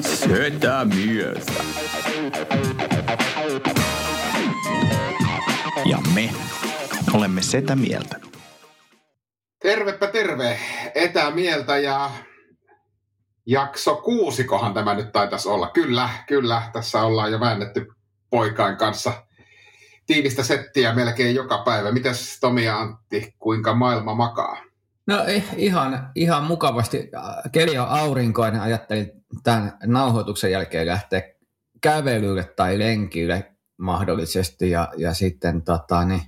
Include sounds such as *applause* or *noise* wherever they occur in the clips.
Setä Mieltä. Ja me olemme Setä Mieltä. Tervepä terve. Etämieltä ja jakso kuusikohan tämä nyt taitaisi olla. Kyllä, kyllä. Tässä ollaan jo väännetty poikain kanssa tiivistä settiä melkein joka päivä. Mitäs Tomi ja Antti, kuinka maailma makaa? No eh, ihan, ihan mukavasti. Keli on aurinkoinen. Ajattelin tämän nauhoituksen jälkeen lähteä kävelylle tai lenkille mahdollisesti. Ja, ja sitten tota, niin,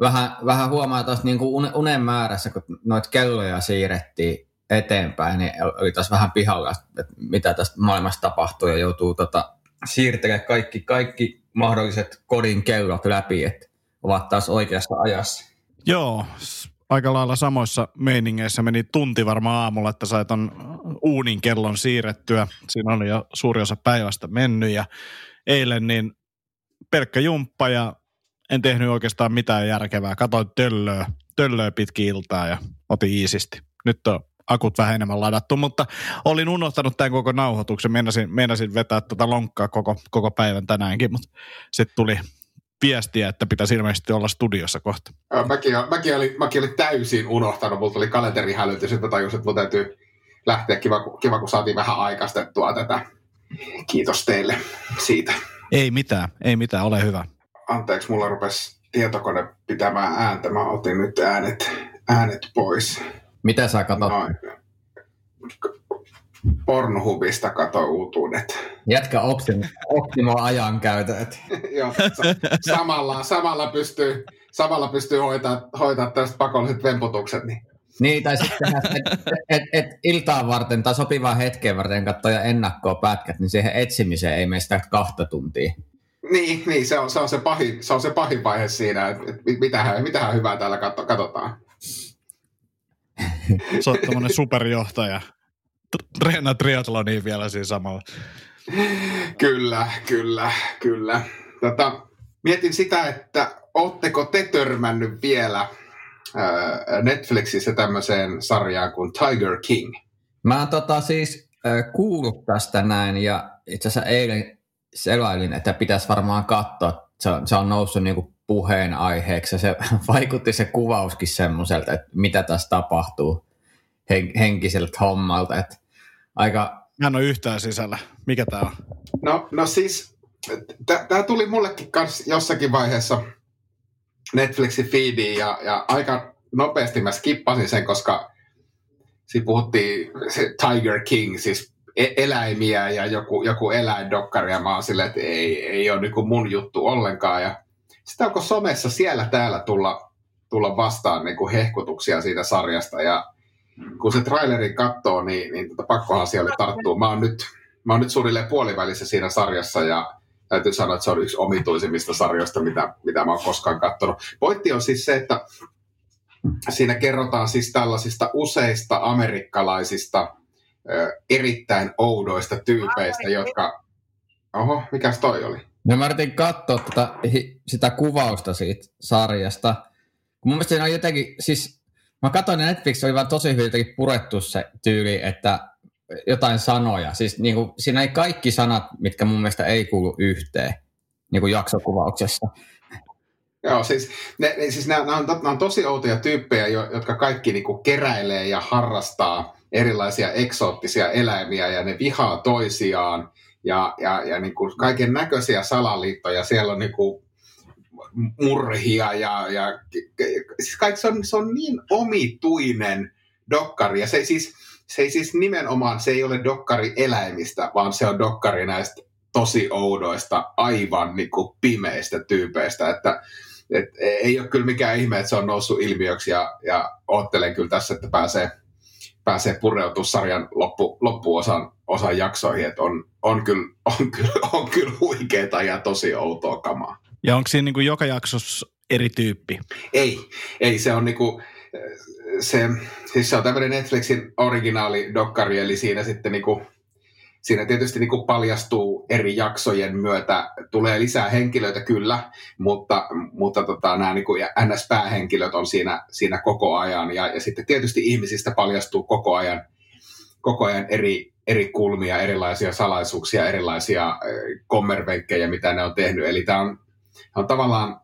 vähän, vähän huomaa taas niin kuin unen määrässä, kun noita kelloja siirrettiin eteenpäin, niin oli taas vähän pihalla, että mitä tästä maailmasta tapahtuu ja joutuu tota, siirtelemään kaikki, kaikki mahdolliset kodin kellot läpi, että ovat taas oikeassa ajassa. Joo, aika lailla samoissa meiningeissä meni tunti varmaan aamulla, että sai ton uunin kellon siirrettyä. Siinä oli jo suuri osa päivästä mennyt ja eilen niin pelkkä jumppa ja en tehnyt oikeastaan mitään järkevää. Katoin töllöä, töllöä pitkin iltaa ja otin iisisti. Nyt on akut vähän enemmän ladattu, mutta olin unohtanut tämän koko nauhoituksen. Meinasin, meinasin vetää tuota lonkkaa koko, koko päivän tänäänkin, mutta sitten tuli viestiä, että pitäisi ilmeisesti olla studiossa kohta. Mäkin, mäkin, olin, mäkin olin täysin unohtanut, mulla tuli kalenterihälyt ja sitten tajusin, että mun täytyy lähteä. Kiva, kiva, kun saatiin vähän aikaistettua tätä. Kiitos teille siitä. Ei mitään, ei mitään, ole hyvä. Anteeksi, mulla rupesi tietokone pitämään ääntä. Mä otin nyt äänet, äänet pois. Mitä sä katsot? Noin. Pornhubista kato uutuudet. Jätkä optimo, optimo ajankäytöt. *laughs* Joo, samalla, samalla pystyy, samalla pystyy hoitaa, hoitaa tästä pakolliset vemputukset. Niin. Niin, tai sitten et, et, et, iltaa varten tai sopivaa hetkeä varten katsoa ennakkoa pätkät, niin siihen etsimiseen ei mene sitä kahta tuntia. Niin, niin se, on, se, on se, pahin, se on se pahin vaihe siinä, että, että mitähän, mitähän hyvää täällä katsotaan. Se on tämmöinen superjohtaja. Treenaa triatloniin vielä siinä samalla. Kyllä, kyllä, kyllä. Tota, mietin sitä, että ootteko te törmännyt vielä Netflixissä tämmöiseen sarjaan kuin Tiger King? Mä oon tota siis äh, kuullut tästä näin ja itse asiassa eilen selailin, että pitäisi varmaan katsoa. Se on, se on noussut niinku puheenaiheeksi ja se *laughs* vaikutti se kuvauskin semmoiselta, että mitä tässä tapahtuu hen, henkiseltä hommalta. Että aika... Mä en ole yhtään sisällä. Mikä tämä on? No, no siis, tämä tuli mullekin kanssa jossakin vaiheessa Netflixin feediin ja, ja aika nopeasti mä skippasin sen, koska siinä puhuttiin se Tiger King, siis e- eläimiä ja joku, joku eläindokkari ja mä oon silleen, että ei, ei ole niin mun juttu ollenkaan ja sitten onko somessa siellä täällä tulla, tulla vastaan niin kuin hehkutuksia siitä sarjasta ja kun se trailerin katsoo, niin, niin tota, pakkohan siellä tarttuu. Mä oon nyt, mä oon nyt suunnilleen puolivälissä siinä sarjassa ja täytyy sanoa, että se on yksi omituisimmista sarjoista, mitä, mitä mä oon koskaan katsonut. Pointti on siis se, että siinä kerrotaan siis tällaisista useista amerikkalaisista ö, erittäin oudoista tyypeistä, jotka... Oho, mikäs toi oli? No mä yritin katsoa tätä, sitä kuvausta siitä sarjasta. Mun mielestä siinä on jotenkin, siis mä katsoin Netflix oli vaan tosi hyvin purettu se tyyli, että jotain sanoja. Siis niin kuin, siinä ei kaikki sanat, mitkä mun mielestä ei kuulu yhteen niin kuin jaksokuvauksessa. Joo, siis, ne, ne, siis nämä, nämä, on, nämä on tosi outoja tyyppejä, jotka kaikki niin kuin keräilee ja harrastaa erilaisia eksoottisia eläimiä ja ne vihaa toisiaan ja, ja, ja niin kuin kaiken näköisiä salaliittoja. Siellä on niin kuin murhia ja, ja siis kaikki, se, on, se on niin omituinen dokkari. Ja se, siis, se ei siis nimenomaan, se ei ole dokkari eläimistä, vaan se on dokkari näistä tosi oudoista, aivan niin kuin pimeistä tyypeistä. Että, et, ei ole kyllä mikään ihme, että se on noussut ilmiöksi ja, ja oottelen kyllä tässä, että pääsee, pääsee pureutumaan sarjan loppu, loppuosan osan jaksoihin, että on, on, kyllä, on, kyllä, on kyllä huikeeta ja tosi outoa kamaa. Ja onko siinä niin kuin joka jaksossa eri tyyppi? Ei, ei se on niinku, se, siis se on tämmöinen Netflixin originaali dokkari, eli siinä sitten niinku, siinä tietysti niinku paljastuu eri jaksojen myötä, tulee lisää henkilöitä kyllä, mutta, mutta tota, nämä niinku NS-päähenkilöt on siinä, siinä koko ajan, ja, ja sitten tietysti ihmisistä paljastuu koko ajan, koko ajan eri, eri kulmia, erilaisia salaisuuksia, erilaisia kommervenkkejä, mitä ne on tehnyt, eli tämä on, on tavallaan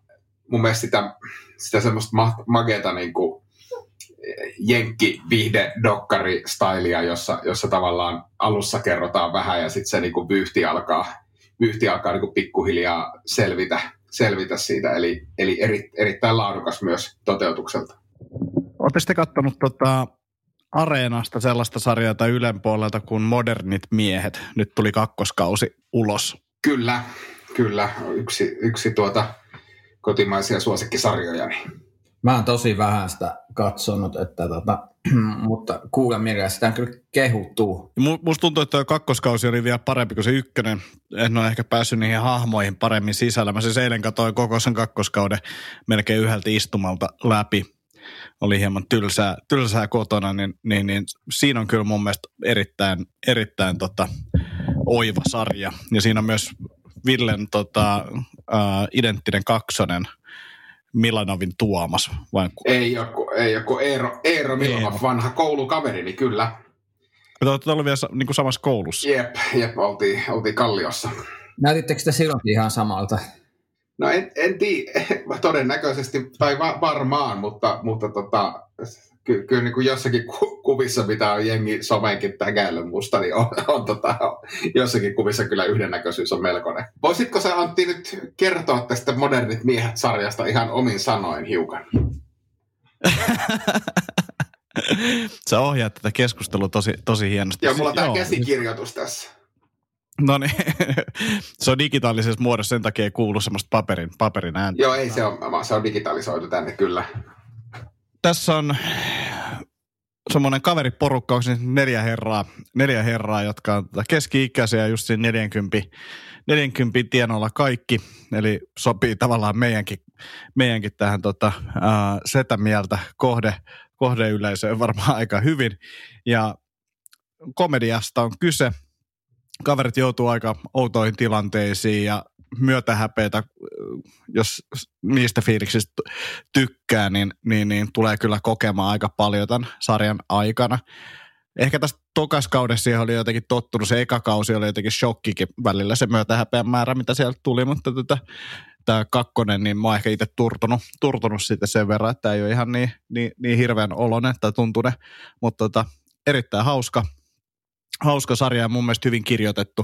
mun mielestä sitä, sitä semmoista mageta niin kuin jenkki viihde dokkari stylia, jossa, jossa tavallaan alussa kerrotaan vähän ja sitten se niin kuin vyyhti alkaa, vyyhti alkaa niin kuin pikkuhiljaa selvitä, selvitä siitä. Eli, eli eri, erittäin laadukas myös toteutukselta. Oletteko te katsonut tota Areenasta sellaista sarjaa tai Ylen puolelta kuin Modernit miehet? Nyt tuli kakkoskausi ulos. Kyllä, kyllä. Yksi, yksi tuota kotimaisia suosikkisarjoja. Niin. Mä oon tosi vähän sitä katsonut, että tota, *clears throat* mutta kuulen mielessä sitä on kyllä kehuttuu. Musta tuntuu, että tuo kakkoskausi oli vielä parempi kuin se ykkönen. En ole ehkä päässyt niihin hahmoihin paremmin sisällä. Mä siis eilen katsoin koko sen kakkoskauden melkein yhdeltä istumalta läpi. Oli hieman tylsää, tylsää kotona, niin, niin, niin, siinä on kyllä mun mielestä erittäin, erittäin tota, oiva sarja. Ja siinä on myös Villen tota, uh, identtinen kaksonen Milanovin Tuomas. Vai? Ei ole, ei ole Eero, Eero Milanov, vanha koulukaverini, niin kyllä. Te olette olleet vielä niin kuin samassa koulussa. Jep, jep oltiin, oltiin Kalliossa. Näytittekö te silloinkin ihan samalta? No en, en tiedä, *laughs* todennäköisesti, tai va, varmaan, mutta, mutta tota, ky, kyllä niin kuin jossakin kuvissa, mitä on jengi somenkin tägäillyt musta, niin on, *laughs* on tota, jossakin kuvissa kyllä yhdennäköisyys on melkoinen. Voisitko sä Antti nyt kertoa tästä Modernit miehet-sarjasta ihan omin sanoin hiukan? *laughs* Sä ohjaat tätä keskustelua tosi, tosi hienosti. Joo, mulla on tämä käsikirjoitus tässä. No niin, *laughs* se on digitaalisessa muodossa, sen takia ei kuulu semmoista paperin, paperin ääntä. Joo, ei se on, se on digitalisoitu tänne kyllä tässä on semmoinen kaveriporukka, onko neljä herraa, neljä herraa, jotka on keski-ikäisiä just siinä 40, 40 tienoilla kaikki, eli sopii tavallaan meidänkin, meidänkin tähän tota, ää, setä mieltä kohde, kohdeyleisöön varmaan aika hyvin. Ja komediasta on kyse. Kaverit joutuu aika outoihin tilanteisiin ja myötähäpeitä, jos niistä fiiliksistä tykkää, niin, niin, niin tulee kyllä kokemaan aika paljon tämän sarjan aikana. Ehkä tästä tokaskaudessa siihen oli jotenkin tottunut, se eka kausi oli jotenkin shokkikin välillä se myötähäpeän määrä, mitä sieltä tuli, mutta tätä, tämä kakkonen, niin mä oon ehkä itse turtunut, turtunut siitä sen verran, että ei ole ihan niin, niin, niin hirveän olonen tai tuntune, mutta tota, erittäin hauska, hauska sarja ja mun mielestä hyvin kirjoitettu,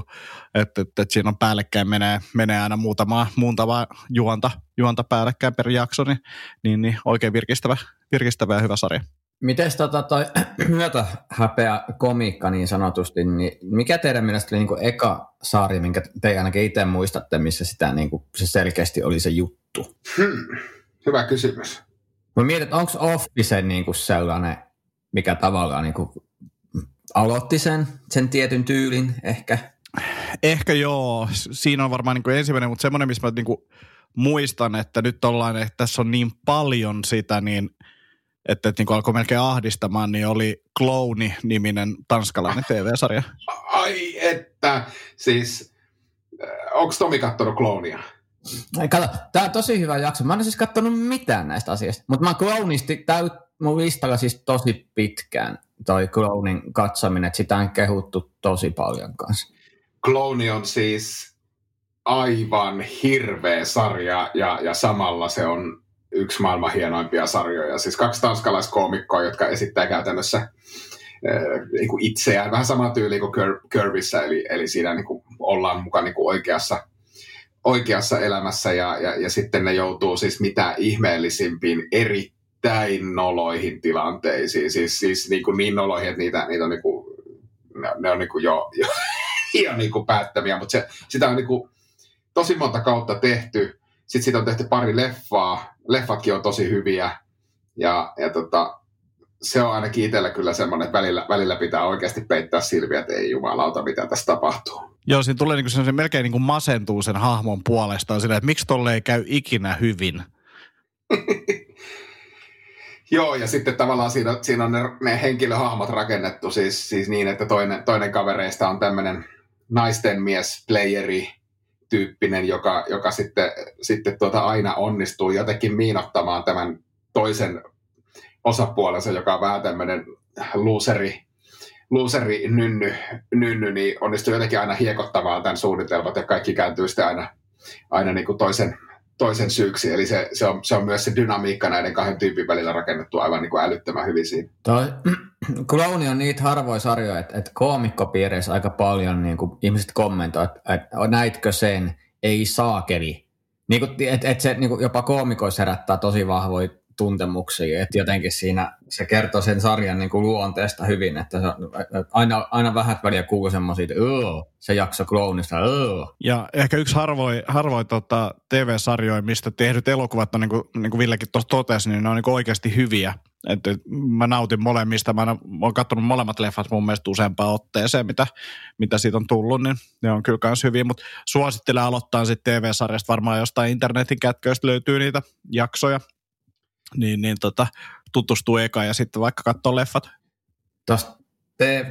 että, että, että siinä on päällekkäin menee, menee aina muutama muuntava juonta, juonta päällekkäin per jakso, niin, niin, niin oikein virkistävä, virkistävä ja hyvä sarja. Miten tota toi *clears throat* häpeä komiikka niin sanotusti, niin mikä teidän mielestä oli niin eka sarja, minkä te ainakin itse muistatte, missä sitä niin kuin, se selkeästi oli se juttu? Hmm. Hyvä kysymys. Mä mietin, että onko Office niin kuin sellainen, mikä tavallaan niin kuin aloitti sen, sen tietyn tyylin ehkä. Ehkä joo. Siinä on varmaan niin kuin ensimmäinen, mutta semmoinen, missä mä niin kuin muistan, että nyt ollaan, että tässä on niin paljon sitä, niin että, että niin kuin alkoi melkein ahdistamaan, niin oli Clowni-niminen tanskalainen TV-sarja. Ai että, siis äh, onko Tomi kattonut Clownia? Kato, tämä on tosi hyvä jakso. Mä en siis katsonut mitään näistä asioista, mutta mä Clownisti, tämä mun listalla siis tosi pitkään toi Clonin katsaminen, että sitä on kehuttu tosi paljon kanssa. Clone on siis aivan hirveä sarja ja, ja samalla se on yksi maailman hienoimpia sarjoja. Siis kaksi tanskalaiskoomikkoa, jotka esittää käytännössä äh, niin kuin itseään vähän sama tyyli kuin Curvissä, eli, eli siinä niin kuin ollaan mukaan niin oikeassa, oikeassa elämässä ja, ja, ja sitten ne joutuu siis mitä ihmeellisimpiin eri erittäin noloihin tilanteisiin. Siis, siis niin, kuin niin noloihin, että niitä, niitä on niin kuin, ne, ne on niin kuin jo, jo, *laughs* jo niin kuin päättämiä, mutta se, sitä on niin kuin tosi monta kautta tehty. Sitten siitä on tehty pari leffaa. Leffatkin on tosi hyviä. Ja, ja tota, se on ainakin itsellä kyllä semmoinen, että välillä, välillä pitää oikeasti peittää silmiä, että ei jumalauta, mitä tässä tapahtuu. Joo, siinä tulee niinku se melkein niinku masentuu sen hahmon puolestaan sillä, että miksi tolle ei käy ikinä hyvin. *laughs* Joo, ja sitten tavallaan siinä, siinä on ne, ne henkilöhahmot rakennettu siis, siis niin, että toinen, toinen kavereista on tämmöinen naisten mies, playeri, tyyppinen, joka, joka sitten, sitten tuota aina onnistuu jotenkin miinottamaan tämän toisen osapuolensa, joka on vähän tämmöinen looseri, looseri nynny, nynny, niin onnistuu jotenkin aina hiekottamaan tämän suunnitelmat ja kaikki kääntyy sitten aina, aina niin kuin toisen, toisen syyksi. Eli se, se, on, se on myös se dynamiikka näiden kahden tyypin välillä rakennettu aivan niin kuin älyttömän hyvin siinä. Toi *clears throat* Clowni on niitä harvoja sarjoja, että, että koomikkopiireissä aika paljon niin kuin ihmiset kommentoivat, että, että näitkö sen, ei saakeli. Niin kuin, että, että se niin kuin jopa koomikoissa herättää tosi vahvoja tuntemuksia, että jotenkin siinä se kertoo sen sarjan niin kuin luonteesta hyvin, että se, aina, aina vähät väliä kuuluu semmoisia, että se jakso kloonista, Ja ehkä yksi harvoin, harvoin tota, TV-sarjoja, mistä tehdyt elokuvat on, niin kuin, niin kuin Villekin tuossa totesi, niin ne on niin oikeasti hyviä. Että mä nautin molemmista. Mä oon katsonut molemmat leffat mun mielestä useampaan otteeseen, mitä, mitä siitä on tullut, niin ne on kyllä myös hyviä. Mutta suosittelen aloittaa sitten TV-sarjasta. Varmaan jostain internetin kätköistä löytyy niitä jaksoja niin, niin tota, tutustuu eka ja sitten vaikka katsoo leffat. Tuosta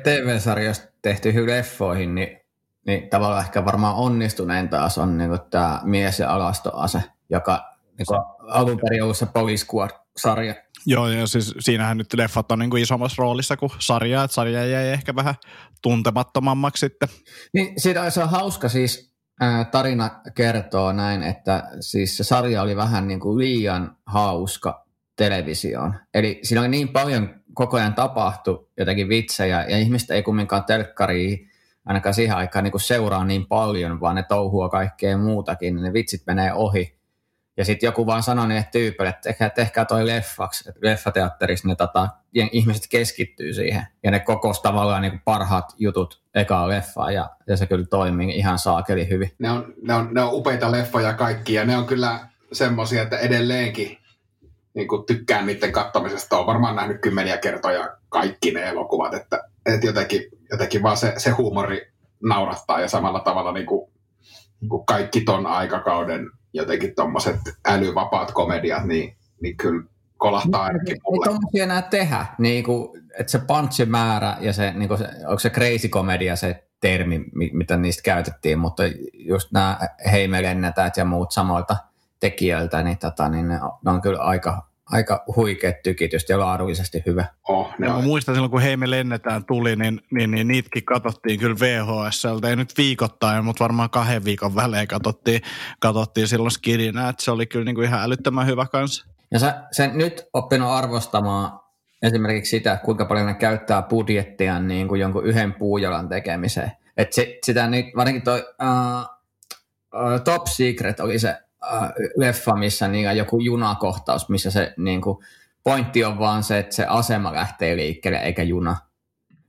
TV-sarjasta tehtyihin leffoihin, niin, niin tavallaan ehkä varmaan onnistuneen taas on niin tämä Mies ja alastoase, joka niin alun perin ollut se Police Squad-sarja. Joo, ja siis siinähän nyt leffat on niin kuin isommassa roolissa kuin sarja, että sarja jäi ehkä vähän tuntemattomammaksi sitten. Niin, siitä se on hauska siis, tarina kertoo näin, että siis se sarja oli vähän niin kuin liian hauska televisioon. Eli siinä oli niin paljon koko ajan tapahtu jotakin vitsejä, ja ihmistä ei kumminkaan telkkaria ainakaan siihen aikaan niin seuraa niin paljon, vaan ne touhua kaikkea muutakin, niin ne vitsit menee ohi. Ja sitten joku vaan sanoi niille tyypeille, että tehkää, tehkää toi leffaksi. Että leffateatterissa ne tota, ihmiset keskittyy siihen. Ja ne kokos tavallaan niin parhaat jutut ekaa leffaa ja, ja se kyllä toimii ihan saakeli hyvin. Ne on, ne on, ne on upeita leffoja kaikki ja ne on kyllä semmoisia, että edelleenkin niin kuin tykkään niiden katsomisesta. Olen varmaan nähnyt kymmeniä kertoja kaikki ne elokuvat, että, että jotenkin, jotenkin vaan se, se huumori naurattaa ja samalla tavalla niin kuin, niin kuin kaikki ton aikakauden jotenkin tuommoiset älyvapaat komediat, niin, niin kyllä kolahtaa ainakin mulle. Ei tuommoisia enää tehdä, niin kuin, että se punchimäärä ja se, niin kuin se, onko se crazy komedia se termi, mitä niistä käytettiin, mutta just nämä heimelennätät ja muut samoilta tekijöiltä, niin, tota, niin ne, ne on kyllä aika aika huikeat tykitystä ja laadullisesti hyvä. Oh, ja mä muistan silloin, kun Hei me lennetään tuli, niin, niin, niin niitäkin katsottiin kyllä VHSltä. Ei nyt viikoittain, mutta varmaan kahden viikon välein katsottiin, katsottiin silloin skidinä, että se oli kyllä niin kuin ihan älyttömän hyvä kanssa. Ja sä sen nyt oppinut arvostamaan esimerkiksi sitä, kuinka paljon ne käyttää budjettia niin kuin jonkun yhden puujalan tekemiseen. Et se, sitä nyt, varsinkin toi uh, uh, Top Secret oli se Äh, leffa, missä niin joku junakohtaus, missä se niin kuin, pointti on vaan se, että se asema lähtee liikkeelle eikä juna.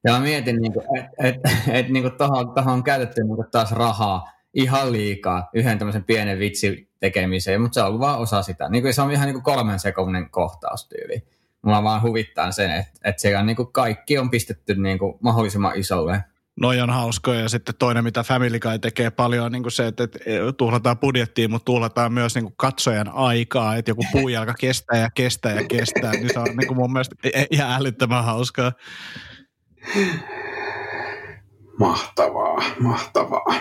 Ja mä mietin, niin että et, et, *laughs* niin tuohon, on käytetty niin taas rahaa ihan liikaa yhden tämmöisen pienen vitsin tekemiseen, mutta se on vaan osa sitä. Niin kuin, se on ihan niin kuin kolmen sekunnin kohtaustyyli. Mulla vaan huvittaa sen, että, että siellä on niin kuin kaikki on pistetty niin kuin mahdollisimman isolle Noi on hauskoja ja sitten toinen, mitä Family Guy tekee paljon, on niin kuin se, että, että tuhlataan budjettiin, mutta tuhlataan myös niin kuin katsojan aikaa, että joku puujalka kestää ja kestää ja kestää, niin se on niin kuin mun mielestä ihan älyttömän hauskaa. Mahtavaa, mahtavaa.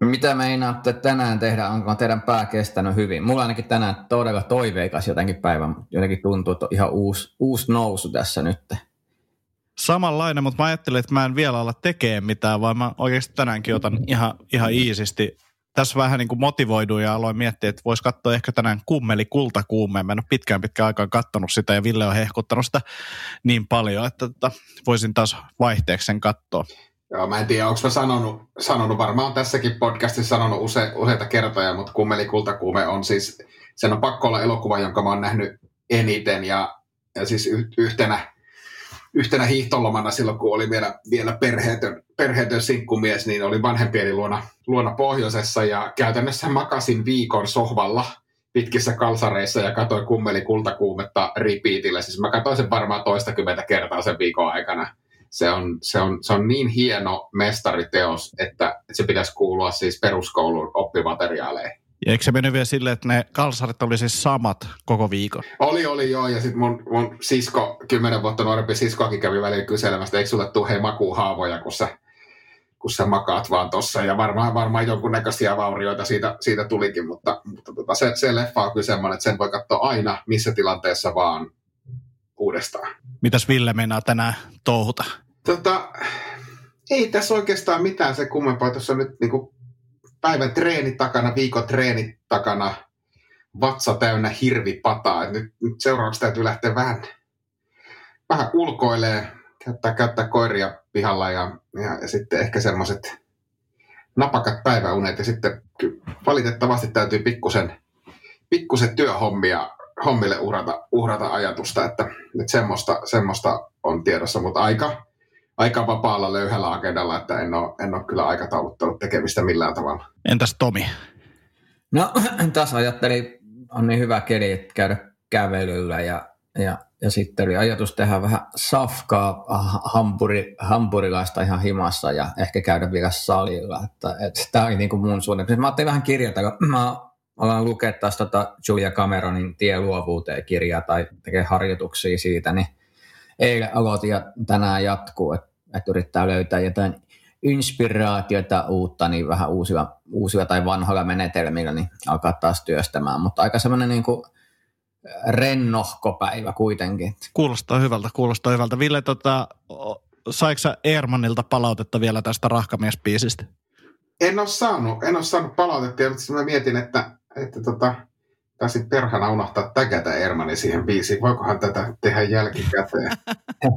Mitä meinaatte tänään tehdä? Onko teidän pää kestänyt hyvin? Mulla ainakin tänään todella toiveikas jotenkin päivä. Jotenkin tuntuu, että on ihan uusi, uusi nousu tässä nyt samanlainen, mutta mä ajattelin, että mä en vielä olla tekemään mitään, vaan mä oikeasti tänäänkin otan ihan, ihan iisisti. Tässä vähän niin kuin motivoiduin ja aloin miettiä, että voisi katsoa ehkä tänään kummeli kultakuumeen. Mä en ole pitkään pitkään aikaan kattonut sitä ja Ville on hehkuttanut sitä niin paljon, että tota, voisin taas vaihteeksi sen katsoa. Joo, mä en tiedä, onko mä sanonut, sanonut varmaan tässäkin podcastissa sanonut use, useita kertoja, mutta kummeli kultakuume on siis, sen on pakko olla elokuva, jonka mä oon nähnyt eniten ja, ja siis yhtenä yhtenä hiihtolomana silloin, kun oli vielä, vielä perheetön, perheetön sinkkumies, niin oli vanhempieni luona, luona pohjoisessa ja käytännössä makasin viikon sohvalla pitkissä kalsareissa ja katsoin kummeli kultakuumetta repeatillä. Siis mä katsoin sen varmaan toistakymmentä kertaa sen viikon aikana. Se on, se on, se on niin hieno mestariteos, että se pitäisi kuulua siis peruskoulun oppimateriaaleihin. Ja eikö se mennyt vielä silleen, että ne kalsarit oli siis samat koko viikon? Oli, oli joo, ja sitten mun, mun sisko, kymmenen vuotta nuorempi siskoakin kävi väliin kyselemästä, eikö sulle tule hei makuuhaavoja, kun sä, kun sä makaat vaan tossa, ja varmaan, varmaan jonkunnäköisiä vaurioita siitä, siitä tulikin, mutta, mutta tota, se, se leffa on kyllä semmoinen, että sen voi katsoa aina, missä tilanteessa vaan uudestaan. Mitäs Ville meinaa tänään touhuta? Tota, ei tässä oikeastaan mitään se kummempaa. Tuossa nyt niin kuin päivän treeni takana, viikon treeni takana, vatsa täynnä hirvipataa. Et nyt, nyt seuraavaksi täytyy lähteä vähän, vähän ulkoilee, käyttää, käyttää koiria pihalla ja, ja, ja sitten ehkä semmoiset napakat päiväunet ja sitten valitettavasti täytyy pikkusen, pikkusen työhommia hommille uhrata, uhrata ajatusta, että, että semmoista, semmoista on tiedossa, mutta aika, aika vapaalla löyhällä agendalla, että en ole, en ole kyllä aikatauluttanut tekemistä millään tavalla. Entäs Tomi? No *clears throat* taas ajattelin, on niin hyvä keli, että käydä kävelyllä ja, ja, ja sitten oli ajatus tehdä vähän safkaa hampuri, hampurilaista ihan himassa ja ehkä käydä vielä salilla. Että, että tämä oli niin kuin mun suunnitelma. Mä ajattelin vähän kirjata, kun mä alan lukea taas tota Julia Cameronin Tie luovuuteen kirjaa tai tekee harjoituksia siitä, niin eilen aloitin ja tänään jatkuu, että, että yrittää löytää jotain inspiraatiota uutta, niin vähän uusia, uusia tai vanhoilla menetelmillä, niin alkaa taas työstämään. Mutta aika semmoinen niin kuin rennohko päivä kuitenkin. Kuulostaa hyvältä, kuulostaa hyvältä. Ville, tota, saiko sä Eermanilta palautetta vielä tästä rahkamiespiisistä? En ole saanut, en ole saanut palautetta, ja mä mietin, että, että tota, taisin perhana unohtaa tägätä Ermani siihen biisiin. Voikohan tätä tehdä jälkikäteen?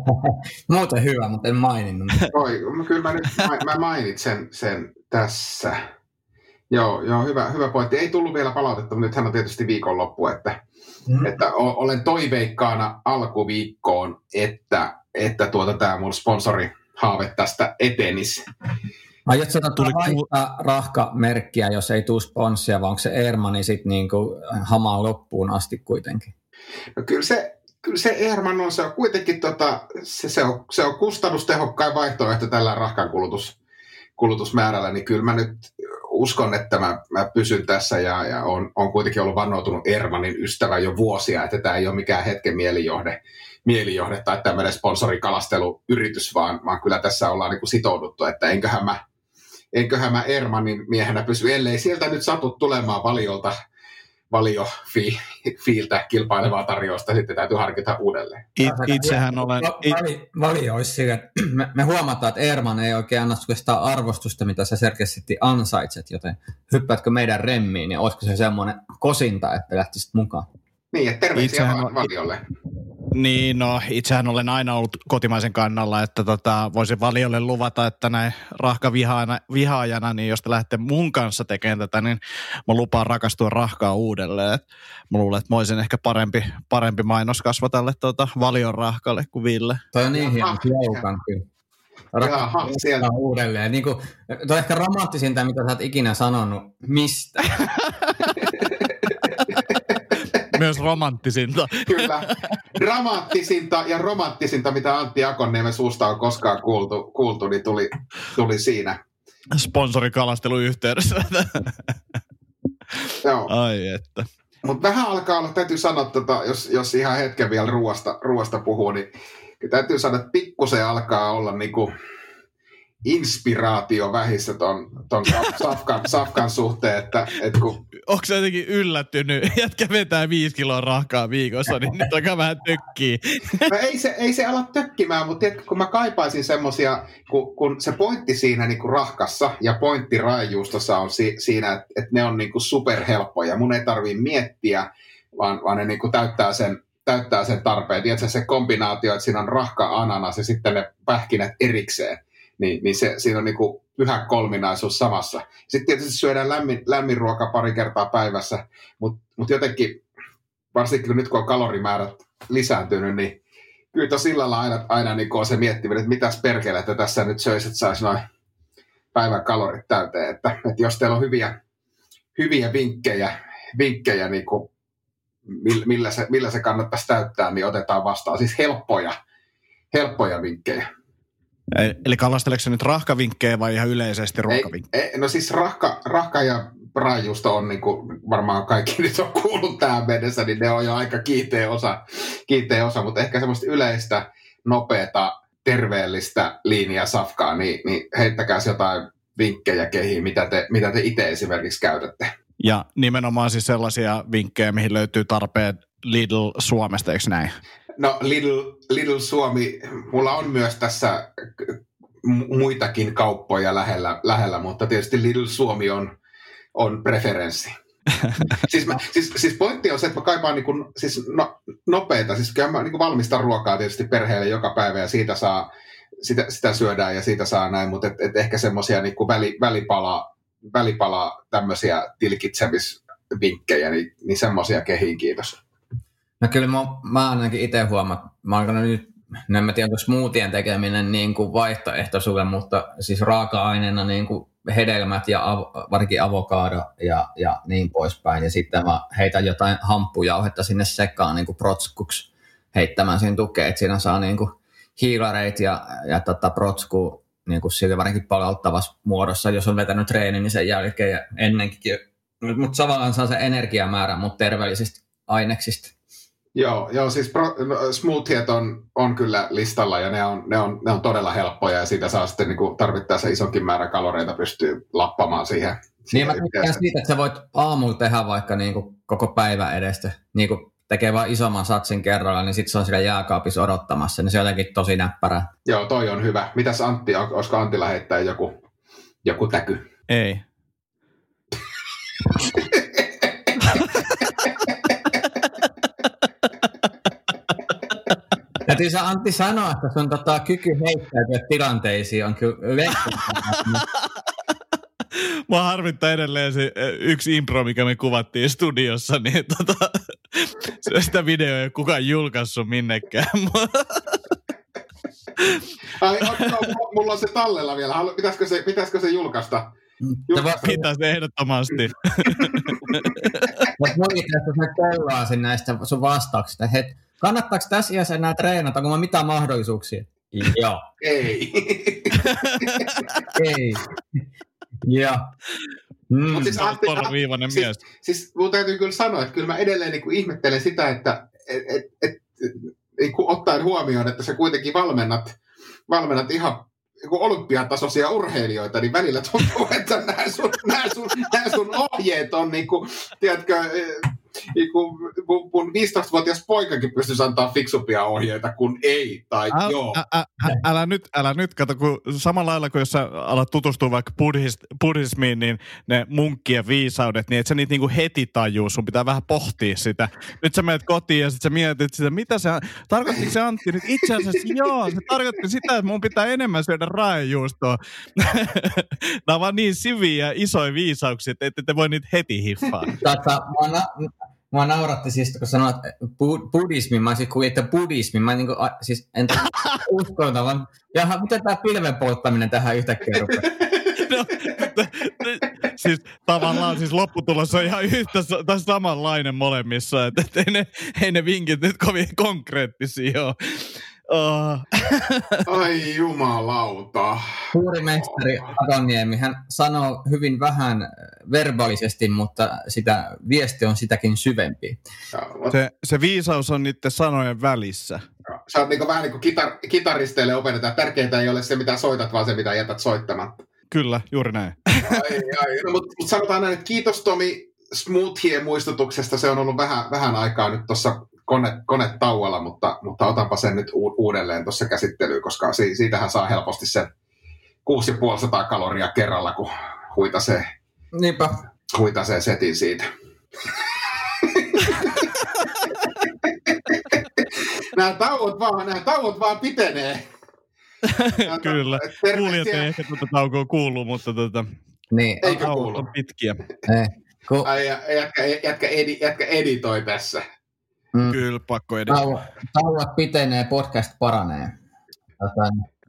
*laughs* Muuten hyvä, mutta en maininnut. Voi, kyllä mä nyt mä mainitsen sen tässä. Joo, joo hyvä, hyvä pointti. Ei tullut vielä palautetta, mutta nythän on tietysti viikonloppu, että, mm. että olen toiveikkaana alkuviikkoon, että, että tuota, tämä mun sponsorihaave tästä etenisi. Aiotko tuli vaihtaa rahkamerkkiä, jos ei tule sponssia, vai onko se Ermani sitten niinku hamaan loppuun asti kuitenkin? No kyllä se, kyllä se Erman on, se on kuitenkin tota, se, se, on, se on kustannustehokkain vaihtoehto tällä rahkan kulutus, kulutusmäärällä, niin kyllä mä nyt uskon, että mä, mä pysyn tässä ja, ja on, on kuitenkin ollut vannoutunut Ermanin ystävä jo vuosia, että tämä ei ole mikään hetken mielijohde, mielijohde tai tämmöinen sponsorikalasteluyritys, vaan, vaan kyllä tässä ollaan niin kuin sitouduttu, että enköhän mä enköhän mä Ermanin miehenä pysy, ellei sieltä nyt satu tulemaan valiolta valio fi, fiiltä kilpailevaa tarjousta, sitten täytyy harkita uudelleen. It, itsehän olen... Vali, vali olisi sille, *clears throat* me, me huomataan, että Erman ei oikein anna sitä arvostusta, mitä sä selkeästi ansaitset, joten hyppäätkö meidän remmiin, niin olisiko se semmoinen kosinta, että lähtisit mukaan? Niin, että terveisiä itsehän, valiolle. Niin, no itsehän olen aina ollut kotimaisen kannalla, että tota, voisin valiolle luvata, että näin rahkavihaajana, vihaajana, niin jos te lähdette mun kanssa tekemään tätä, niin mä lupaan rakastua rahkaa uudelleen. Et mä luulen, että mä olisin ehkä parempi, parempi mainoskasva tälle tota, valion rahkalle kuin Ville. Toi on niin hieno slogan kyllä. Jaha, sieltä. uudelleen. Niin kuin, toi on ehkä romanttisinta, mitä sä oot ikinä sanonut. Mistä? *laughs* Myös romanttisinta. Kyllä. Dramaattisinta ja romanttisinta, mitä Antti Akonniemen suusta on koskaan kuultu, kuultu niin tuli, tuli siinä. Sponsorikalastelu yhteydessä. Joo. Ai että. Mutta vähän alkaa olla, täytyy sanoa, tota, jos, jos ihan hetken vielä ruoasta, ruoasta puhuu, niin täytyy sanoa, että pikkusen alkaa olla niinku, inspiraatio vähissä ton, ton *laughs* safkan, safkan suhteen, että, että kun... Onko se jotenkin yllättynyt, *laughs* jätkä vetää viisi kiloa rahkaa viikossa, niin nyt alkaa vähän tökkii. *laughs* No ei se, ei se ala tökkimään, mutta tiedätkö, kun mä kaipaisin semmosia, kun, kun se pointti siinä niin kuin rahkassa ja pointti raajuustossa on si, siinä, että, että ne on niin kuin superhelppoja. Mun ei tarvii miettiä, vaan, vaan ne niin kuin täyttää sen täyttää sen tarpeen. Tiedätkö, se kombinaatio, että siinä on rahka ananas ja sitten ne pähkinät erikseen niin, niin se, siinä on niin kuin pyhä kolminaisuus samassa. Sitten tietysti syödään lämmin, lämmin ruoka pari kertaa päivässä, mutta mut jotenkin, varsinkin nyt kun on kalorimäärät lisääntynyt, niin kyllä sillä aina, aina niin on se miettiminen, että mitäs perkele, että tässä nyt söisi, että saisi noin päivän kalorit täyteen. Että, että jos teillä on hyviä, hyviä vinkkejä vinkkejä, niin kuin, millä, se, millä se kannattaisi täyttää, niin otetaan vastaan. Siis helppoja, helppoja vinkkejä. Eli kalasteleeko nyt rahkavinkkejä vai ihan yleisesti ruokavinkkejä? Ei, no siis rahka, rahka ja raajuusto on niin kuin varmaan kaikki *laughs* nyt on kuullut tähän mennessä, niin ne on jo aika kiinteä osa, kiinteä osa mutta ehkä semmoista yleistä, nopeata, terveellistä liiniä safkaa, niin, niin heittäkää jotain vinkkejä kehiin, mitä te, mitä te itse esimerkiksi käytätte. Ja nimenomaan siis sellaisia vinkkejä, mihin löytyy tarpeet Lidl Suomesta, eikö näin? No Lidl, Lidl Suomi, mulla on myös tässä muitakin kauppoja lähellä, lähellä, mutta tietysti Lidl Suomi on, on preferenssi. *laughs* siis, mä, siis, siis pointti on se, että mä kaipaan niin kuin, siis no, nopeita, siis kyllä mä niin valmistan ruokaa tietysti perheelle joka päivä ja siitä saa, sitä, sitä syödään ja siitä saa näin, mutta et, et ehkä semmoisia niin väli, välipala, välipala tämmöisiä tilkitsemisvinkkejä, niin, niin semmoisia kehiin, kiitos. No kyllä mä, mä ainakin itse huomaan, mä oon nyt, no en mä tiedä, smoothien tekeminen niin kuin vaihtoehto sulle, mutta siis raaka-aineena niin kuin hedelmät ja av, varsinkin avokaado ja, ja niin poispäin. Ja sitten mä heitän jotain hamppujauhetta sinne sekaan niin kuin protskuksi heittämään siinä tukea, että siinä saa niin kuin hiilareit ja, ja tota protsku niin kuin sille varsinkin palauttavassa muodossa, jos on vetänyt treeni, niin sen jälkeen ja ennenkin. Mutta samalla saa se energiamäärä, mutta terveellisistä aineksista. Joo, joo siis pro, no, smoothiet on, on kyllä listalla ja ne on, ne, on, ne on todella helppoja ja siitä saa sitten niin tarvittaessa isonkin määrä kaloreita pystyy lappamaan siihen. niin mä tykkään siitä, että sä voit aamulla tehdä vaikka niin kuin koko päivä edestä, niin kuin tekee vaan isomman satsin kerralla, niin sitten se on siellä jääkaapissa odottamassa, niin se on jotenkin tosi näppärä. Joo, toi on hyvä. Mitäs Antti, olisiko Antilla heittää joku, joku täky? Ei. *laughs* Täytyy sä Antti sanoa, että sun tota, kyky heittäytyä tilanteisiin on kyllä *laughs* Mä harmittaa edelleen se yksi impro, mikä me kuvattiin studiossa, niin *laughs* tota, sitä videoa ei kukaan julkaissut minnekään. *laughs* Ai, mulla on se tallella vielä. Pitäisikö se, pitäisikö se julkaista? julkaista? Pitäisi ehdottomasti. Mutta monitesta se kellaa näistä sun vastauksista. Het, kannattaako tässä iässä enää treenata, onko mitä mahdollisuuksia? Joo. Ei. *laughs* Ei. Joo. Mm. Mut siis, Antti, viivainen siis, mies. Siis mun täytyy kyllä sanoa, että kyllä mä edelleen niin kuin ihmettelen sitä, että et, et, et, niin kuin ottaen huomioon, että sä kuitenkin valmennat, valmennat ihan niin olympiatasoisia urheilijoita, niin välillä tuntuu, että nämä sun, nämä sun, nämä sun ohjeet on niin kuin, tiedätkö, niin kuin mun 15-vuotias poikakin pystyisi antaa fiksumpia ohjeita kuin ei tai Äl, joo. Ä, ä, ä, älä nyt, älä nyt, kato, kun samalla lailla kuin jos sä alat tutustua vaikka buddhist, buddhismiin, niin ne munkkien viisaudet, niin et sä niitä niinku heti tajuu, sun pitää vähän pohtia sitä. Nyt sä menet kotiin ja sit sä mietit sitä, mitä se, tarkoitti se Antti nyt itse asiassa, joo, se tarkoitti sitä, että mun pitää enemmän syödä raajuustoa. *laughs* Nämä on vaan niin syviä ja isoja viisauksia, että ette te voi niitä heti hiffaa. Tata, Mua nauratti siis, kun sanoit bu- buddhismi, mä siis kuulin, että buddhismi, mä niin kuin, a, siis en *laughs* uskonta, vaan jaha, miten tämä pilven polttaminen tähän yhtäkkiä rupeaa? *laughs* no, siis tavallaan siis lopputulos on ihan yhtä tai samanlainen molemmissa, että, että ei, ne, ei ne vinkit nyt kovin konkreettisia ole. Oh. Ai jumalauta. Suuri mestari Adoniemi, hän sanoo hyvin vähän verbaalisesti, mutta sitä viesti on sitäkin syvempi. Se, se viisaus on niiden sanojen välissä. Sä oot niin vähän niin kuin kitar, kitaristeille opetetaan. Tärkeintä ei ole se, mitä soitat, vaan se, mitä jätät soittamatta. Kyllä, juuri näin. Ai, ai. No, mutta mut sanotaan näin, että kiitos Tomi Smoothien muistutuksesta. Se on ollut vähän, vähän aikaa nyt tuossa kone, kone tauolla, mutta, mutta otanpa sen nyt uudelleen tuossa käsittelyyn, koska si, siitähän saa helposti sen 6500 kaloria kerralla, kun huitasee, Niinpä. huitasee setin siitä. *laughs* nämä tauot vaan, nämä tauot vaan pitenee. *laughs* Kyllä. Kuulijat ei ehkä tuota taukoa kuulu, mutta tota, niin. Eikö kuulu? on pitkiä. Ei. Ku... Ai, jätkä, jätkä, edi, jätkä editoi tässä. Mm. Kyllä, pakko edetä. Tauot pitenee, podcast paranee.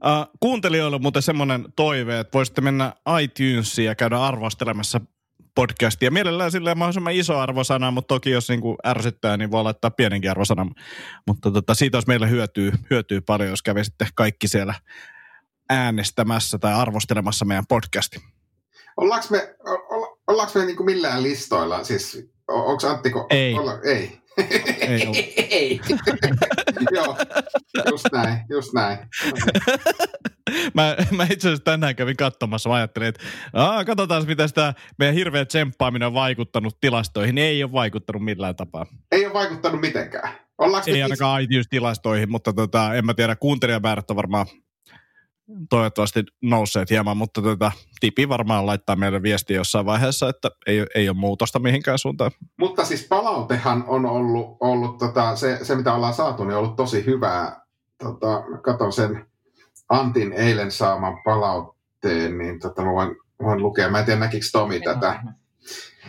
Uh, kuuntelijoille muuten semmoinen toive, että voisitte mennä iTunesiin ja käydä arvostelemassa podcastia. Mielellään silleen mahdollisimman iso arvosana, mutta toki jos niin kuin ärsyttää, niin voi laittaa pienenkin arvosana. Mutta tota, siitä olisi meille hyötyy, hyötyy paljon, jos kävisitte kaikki siellä äänestämässä tai arvostelemassa meidän podcasti. Ollaanko me, olla, ollaanko me niin kuin millään listoilla? Siis, onko Antti... Ei. Olla, ei. Ei. Ei. *laughs* Joo, just näin, just näin. mä, mä itse asiassa tänään kävin katsomassa, mä ajattelin, että Aa, katsotaan mitä sitä meidän hirveä tsemppaaminen on vaikuttanut tilastoihin. Niin ei ole vaikuttanut millään tapaa. Ei ole vaikuttanut mitenkään. Ollaanko Ei ainakaan iTunes-tilastoihin, mutta tota, en mä tiedä, kuuntelijamäärät on varmaan toivottavasti nousseet hieman, mutta tota, Tipi varmaan laittaa meille viestiä jossain vaiheessa, että ei, ei ole muutosta mihinkään suuntaan. Mutta siis palautehan on ollut, ollut tota, se, se, mitä ollaan saatu, niin on ollut tosi hyvää. Tota, katon sen Antin eilen saaman palautteen, niin tota, mä voin, voin lukea. Mä en tiedä, näkikö Tomi tätä.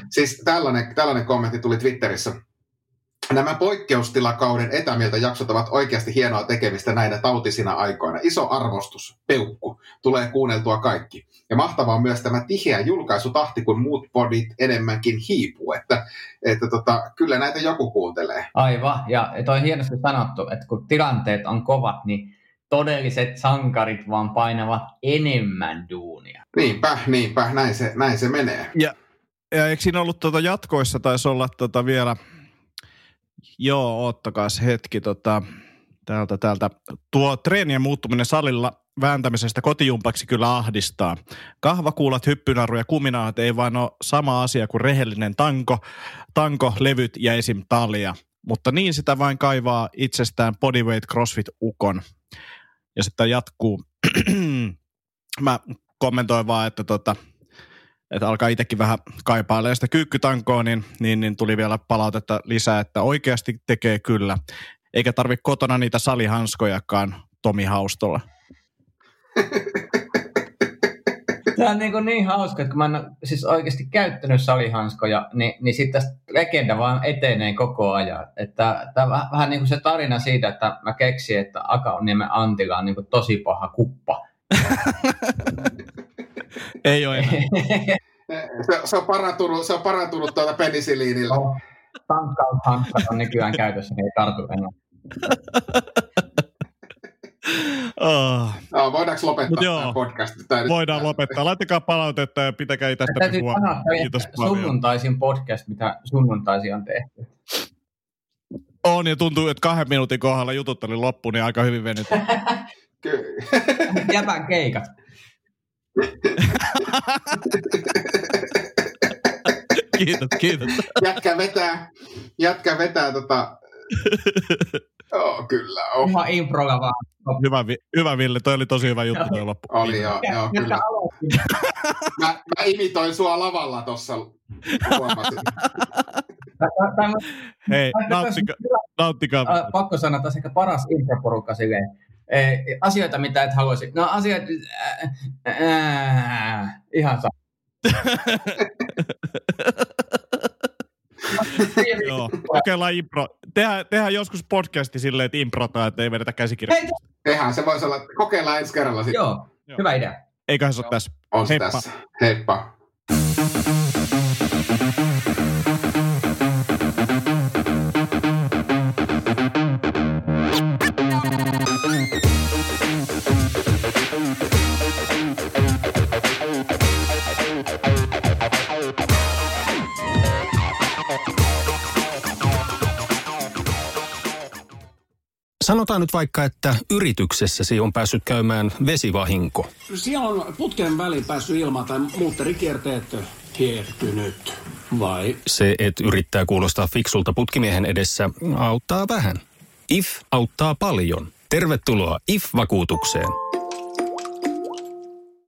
Siis tällainen, tällainen kommentti tuli Twitterissä. Nämä poikkeustilakauden etämieltä jaksot ovat oikeasti hienoa tekemistä näinä tautisina aikoina. Iso arvostus, peukku, tulee kuunneltua kaikki. Ja mahtavaa on myös tämä tiheä julkaisutahti, kun muut podit enemmänkin hiipuu. Että, että tota, kyllä näitä joku kuuntelee. Aivan, ja toi on hienosti sanottu, että kun tilanteet on kovat, niin todelliset sankarit vaan painavat enemmän duunia. Niinpä, niinpä, näin se, näin se menee. Ja, ja eikö siinä ollut tuota jatkoissa, taisi olla tuota vielä, joo, ottakas hetki, tota, täältä, täältä. Tuo treenien muuttuminen salilla vääntämisestä kotijumpaksi kyllä ahdistaa. Kahvakuulat, hyppynaru ja kuminaat ei vain ole sama asia kuin rehellinen tanko, tanko, levyt ja esim. talia. Mutta niin sitä vain kaivaa itsestään bodyweight crossfit ukon. Ja sitten jatkuu. *clears throat* Mä kommentoin vaan, että tota, että alkaa itsekin vähän kaipailemaan sitä kyykkytankoa, niin, niin, niin tuli vielä palautetta lisää, että oikeasti tekee kyllä. Eikä tarvi kotona niitä salihanskojakaan Tomi Haustolla. *laughs* Tämä on niin, kuin niin hauska, että kun mä en ole siis oikeasti käyttänyt salihanskoja, niin, niin sitten tästä legenda vaan etenee koko ajan. Että tämä vähän, vähän niin kuin se tarina siitä, että mä keksin, että Akaniemen Antila on niin kuin tosi paha kuppa. *laughs* Ei ole enää. *laughs* Se, se, on parantunut, se on parantunut tuolta penisiliinillä. No, Tankkaushanskat on nykyään käytössä, niin ei tartu enää. *laughs* Oh, No, voidaanko lopettaa joo, tämä podcast? Nyt- voidaan lopettaa. Laittakaa palautetta ja pitäkää itästä Täytyy sanoa, Kiitos paljon. sunnuntaisin podcast, mitä sunnuntaisin on tehty. On ja tuntuu, että kahden minuutin kohdalla jutut oli loppu, niin aika hyvin venyt. *laughs* Jäpän keikat. Kiitos, kiitos. jätkä vetää, jätkä vetää tota... Joo, kyllä on. Ihan improlla vaan. Hyvä, hyvä Ville, toi oli tosi hyvä juttu toi loppu. Oli joo, joo kyllä. Mä, mä imitoin sua lavalla tossa, huomasin. Hei, nauttikaa. nauttikaa. Äh, pakko sanoa, että ehkä paras improporukka silleen. Eh, asioita, mitä et haluaisi. No asiat... Äh, äh, ihan saa. *laughs* Joo, kokeillaan impro. Tehdään, tehdään joskus podcasti silleen, että improtaan, että ei vedetä käsikirjoja. Tehdään, se voisi olla, kokeillaan ensi kerralla sitten. Joo, Joo. hyvä idea. Eiköhän se ole tässä. On se Heippa. tässä. Heippa. Sanotaan nyt vaikka, että yrityksessäsi on päässyt käymään vesivahinko. Siellä on putken väliin päässyt ilmaan tai muutterikierteet hiertynyt. Vai Se, että yrittää kuulostaa fiksulta putkimiehen edessä, auttaa vähän. IF auttaa paljon. Tervetuloa IF-vakuutukseen.